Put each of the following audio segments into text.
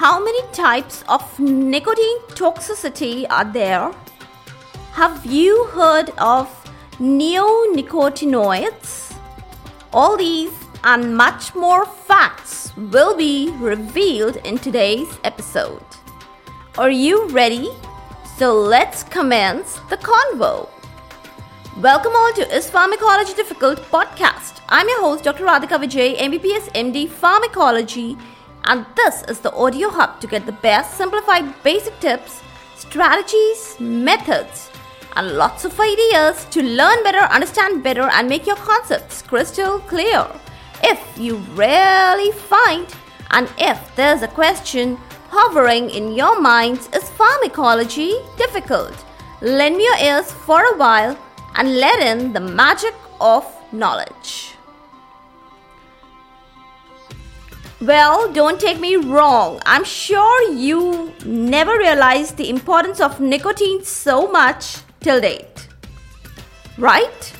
how many types of nicotine toxicity are there? Have you heard of neonicotinoids? All these and much more facts will be revealed in today's episode. Are you ready? So let's commence the convo. Welcome all to Is Pharmacology Difficult podcast. I'm your host, Dr. Radhika Vijay, MBBS MD Pharmacology, and this is the audio hub to get the best simplified basic tips, strategies, methods, and lots of ideas to learn better, understand better, and make your concepts crystal clear. If you really find, and if there's a question hovering in your minds, is pharmacology difficult? Lend your ears for a while and let in the magic of knowledge. Well, don't take me wrong. I'm sure you never realized the importance of nicotine so much till date. Right?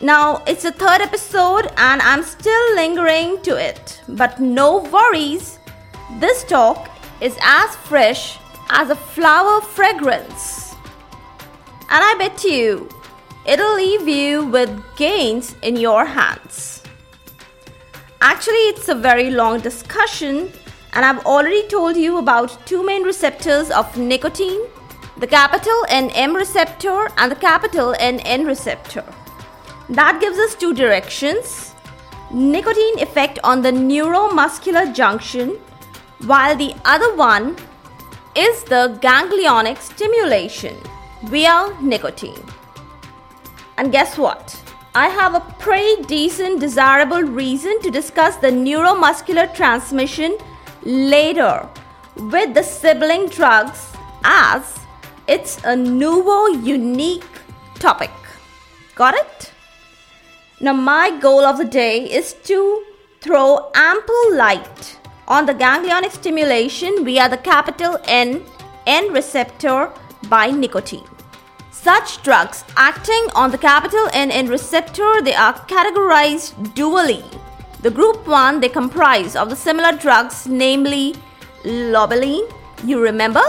Now, it's the third episode and I'm still lingering to it. But no worries, this talk is as fresh as a flower fragrance. And I bet you it'll leave you with gains in your hands. Actually, it's a very long discussion, and I've already told you about two main receptors of nicotine the capital NM receptor and the capital NN receptor. That gives us two directions nicotine effect on the neuromuscular junction, while the other one is the ganglionic stimulation via nicotine. And guess what? I have a pretty decent, desirable reason to discuss the neuromuscular transmission later with the sibling drugs as it's a nouveau unique topic. Got it? Now, my goal of the day is to throw ample light on the ganglionic stimulation via the capital N N receptor by nicotine. Such drugs acting on the capital NN receptor they are categorized dually. The group 1 they comprise of the similar drugs namely lobeline, you remember?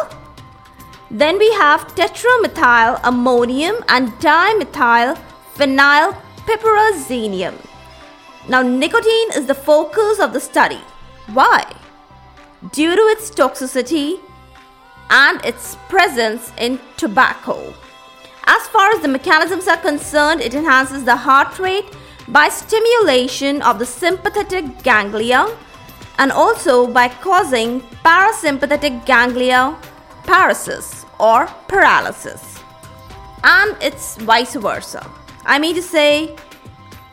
Then we have tetramethyl ammonium and dimethyl phenyl piperazinium. Now, nicotine is the focus of the study. Why? Due to its toxicity and its presence in tobacco. As far as the mechanisms are concerned, it enhances the heart rate by stimulation of the sympathetic ganglia and also by causing parasympathetic ganglia paresis or paralysis. And it's vice versa. I mean to say,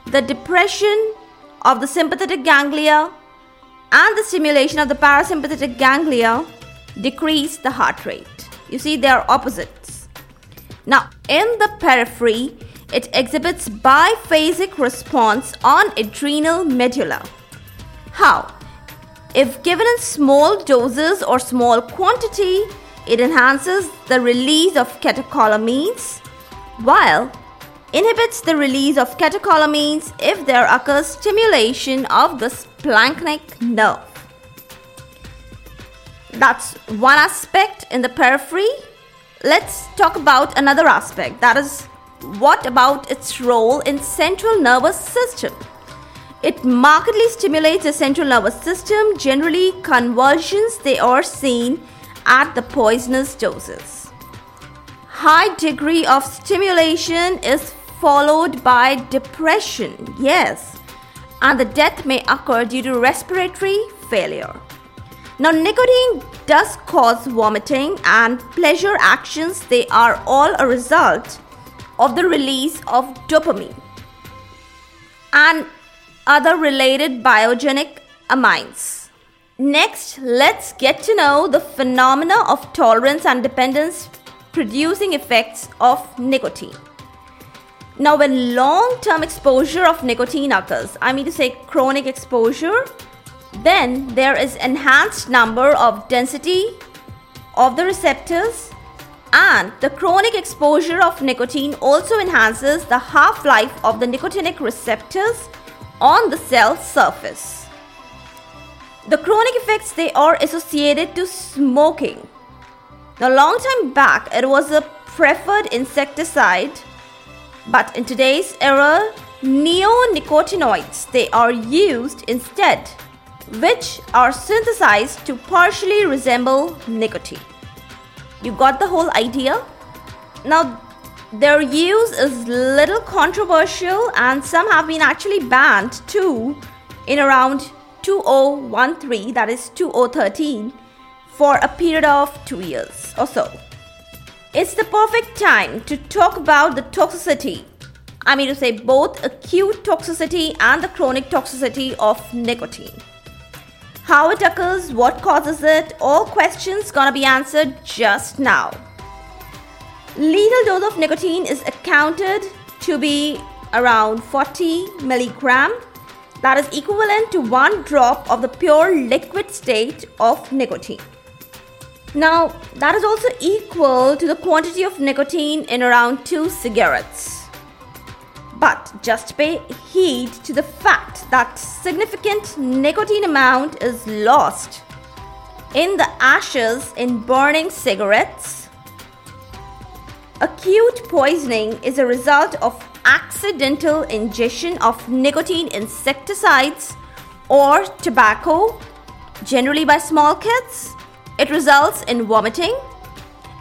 the depression of the sympathetic ganglia and the stimulation of the parasympathetic ganglia decrease the heart rate. You see, they are opposites. Now, in the periphery, it exhibits biphasic response on adrenal medulla. How? If given in small doses or small quantity, it enhances the release of catecholamines, while inhibits the release of catecholamines if there occurs stimulation of the splanchnic nerve. That's one aspect in the periphery. Let's talk about another aspect that is what about its role in central nervous system? It markedly stimulates the central nervous system. Generally, convulsions they are seen at the poisonous doses. High degree of stimulation is followed by depression, yes, and the death may occur due to respiratory failure. Now, nicotine does cause vomiting, and pleasure actions, they are all a result of the release of dopamine and other related biogenic amines. Next, let's get to know the phenomena of tolerance and dependence producing effects of nicotine. Now, when long term exposure of nicotine occurs, I mean to say chronic exposure, then there is enhanced number of density of the receptors and the chronic exposure of nicotine also enhances the half life of the nicotinic receptors on the cell surface. The chronic effects they are associated to smoking. Now, long time back, it was a preferred insecticide, but in today's era, neonicotinoids they are used instead, which are synthesized to partially resemble nicotine. You got the whole idea? Now, their use is little controversial and some have been actually banned too in around 2013 that is 2013 for a period of 2 years or so. It's the perfect time to talk about the toxicity. I mean to say both acute toxicity and the chronic toxicity of nicotine. How it occurs, what causes it, all questions gonna be answered just now. Lethal dose of nicotine is accounted to be around 40 milligram. That is equivalent to one drop of the pure liquid state of nicotine. Now, that is also equal to the quantity of nicotine in around two cigarettes. But just pay heed to the fact that significant nicotine amount is lost in the ashes in burning cigarettes Acute poisoning is a result of accidental ingestion of nicotine insecticides or tobacco, generally by small kids. It results in vomiting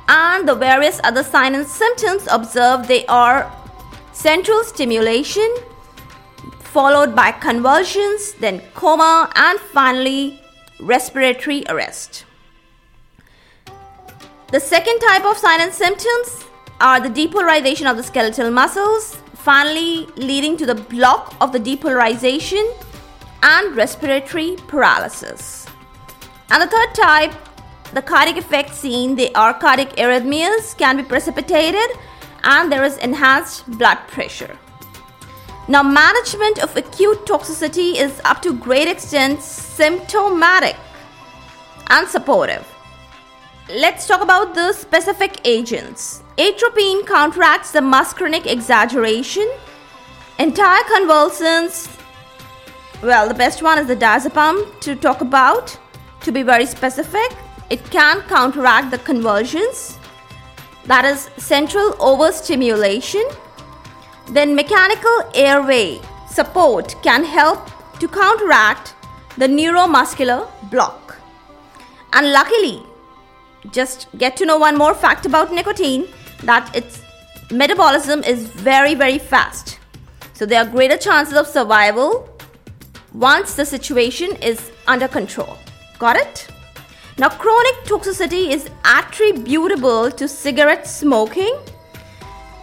and the various other signs and symptoms observed they are central stimulation followed by convulsions, then coma and finally respiratory arrest. The second type of sign and symptoms are the depolarization of the skeletal muscles, finally leading to the block of the depolarization and respiratory paralysis. And the third type, the cardiac effects seen, they are cardiac arrhythmias, can be precipitated, and there is enhanced blood pressure. Now, management of acute toxicity is up to great extent symptomatic and supportive. Let's talk about the specific agents. Atropine counteracts the muscarinic exaggeration. Entire convulsions, well, the best one is the diazepam to talk about. To be very specific, it can counteract the convulsions, that is, central overstimulation. Then, mechanical airway support can help to counteract the neuromuscular block. And luckily, just get to know one more fact about nicotine that its metabolism is very very fast so there are greater chances of survival once the situation is under control got it now chronic toxicity is attributable to cigarette smoking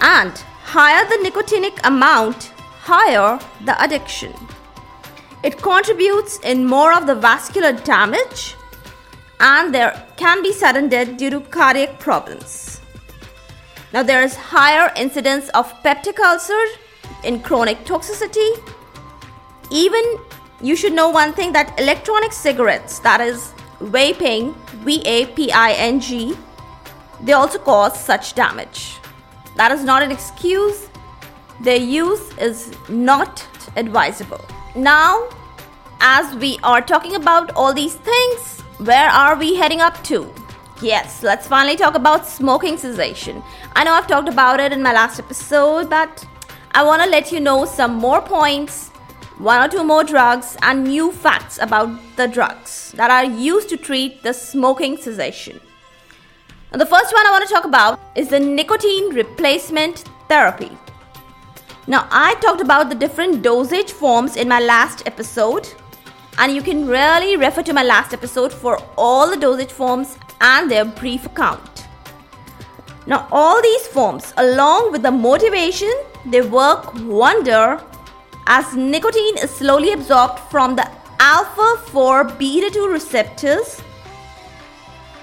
and higher the nicotinic amount higher the addiction it contributes in more of the vascular damage and there can be sudden death due to cardiac problems. Now, there is higher incidence of peptic ulcer in chronic toxicity. Even you should know one thing that electronic cigarettes, that is vaping, V A P I N G, they also cause such damage. That is not an excuse. Their use is not advisable. Now, as we are talking about all these things, where are we heading up to? Yes, let's finally talk about smoking cessation. I know I've talked about it in my last episode, but I want to let you know some more points, one or two more drugs, and new facts about the drugs that are used to treat the smoking cessation. The first one I want to talk about is the nicotine replacement therapy. Now, I talked about the different dosage forms in my last episode, and you can really refer to my last episode for all the dosage forms and their brief account. Now, all these forms, along with the motivation, they work wonder as nicotine is slowly absorbed from the alpha 4 beta 2 receptors,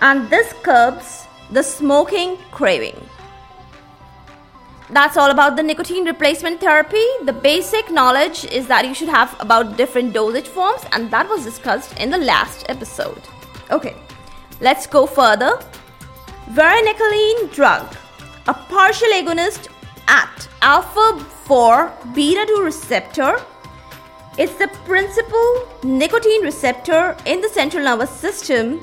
and this curbs the smoking craving. That's all about the nicotine replacement therapy. The basic knowledge is that you should have about different dosage forms, and that was discussed in the last episode. Okay, let's go further. Varenicline drug, a partial agonist at alpha 4 beta 2 receptor, It's the principal nicotine receptor in the central nervous system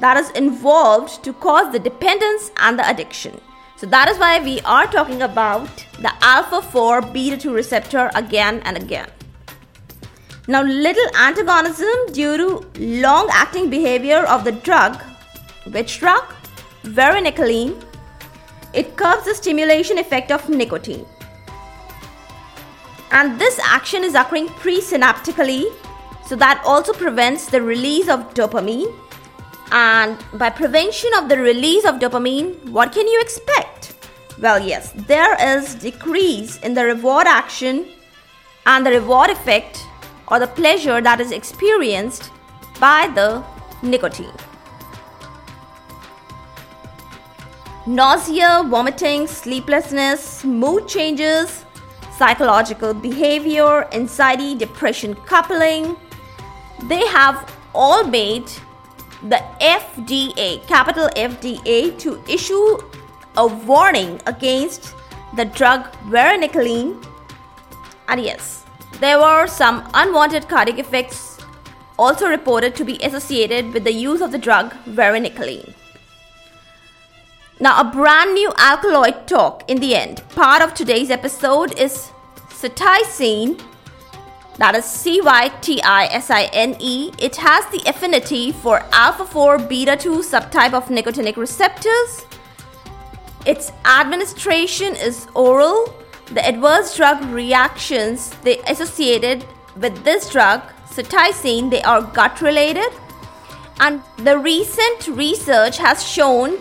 that is involved to cause the dependence and the addiction. So that is why we are talking about the alpha 4 beta 2 receptor again and again. Now, little antagonism due to long acting behavior of the drug. Which drug? Varenicline. It curbs the stimulation effect of nicotine. And this action is occurring presynaptically, so that also prevents the release of dopamine and by prevention of the release of dopamine, what can you expect? Well, yes, there is decrease in the reward action and the reward effect or the pleasure that is experienced by the nicotine. Nausea, vomiting, sleeplessness, mood changes, psychological behavior, anxiety, depression coupling, they have all made the FDA, capital FDA, to issue a warning against the drug varenicline. And yes, there were some unwanted cardiac effects also reported to be associated with the use of the drug varenicline. Now, a brand new alkaloid talk in the end. Part of today's episode is cytisine that is CYTISINE. It has the affinity for alpha 4 beta 2 subtype of nicotinic receptors. Its administration is oral. The adverse drug reactions they associated with this drug, cytisine, they are gut related. And the recent research has shown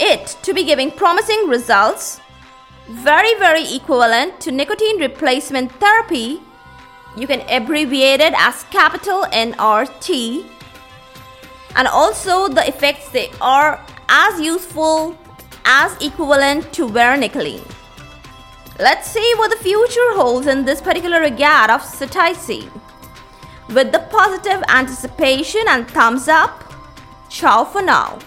it to be giving promising results, very, very equivalent to nicotine replacement therapy you can abbreviate it as capital NRT. And also the effects they are as useful as equivalent to varenicline. Let's see what the future holds in this particular regard of cytisine. With the positive anticipation and thumbs up, ciao for now.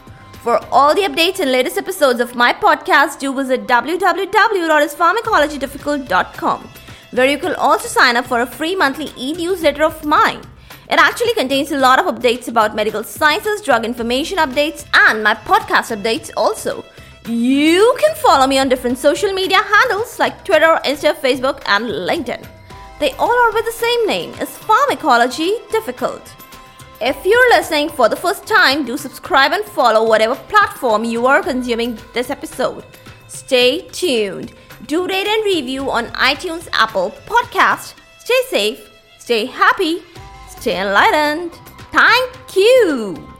For all the updates and latest episodes of my podcast, do visit www.ispharmacologydifficult.com where you can also sign up for a free monthly e newsletter of mine. It actually contains a lot of updates about medical sciences, drug information updates, and my podcast updates also. You can follow me on different social media handles like Twitter, Insta, Facebook, and LinkedIn. They all are with the same name as Pharmacology Difficult. If you're listening for the first time, do subscribe and follow whatever platform you are consuming this episode. Stay tuned do rate and review on iTunes, Apple Podcast. Stay safe, stay happy, stay enlightened. Thank you.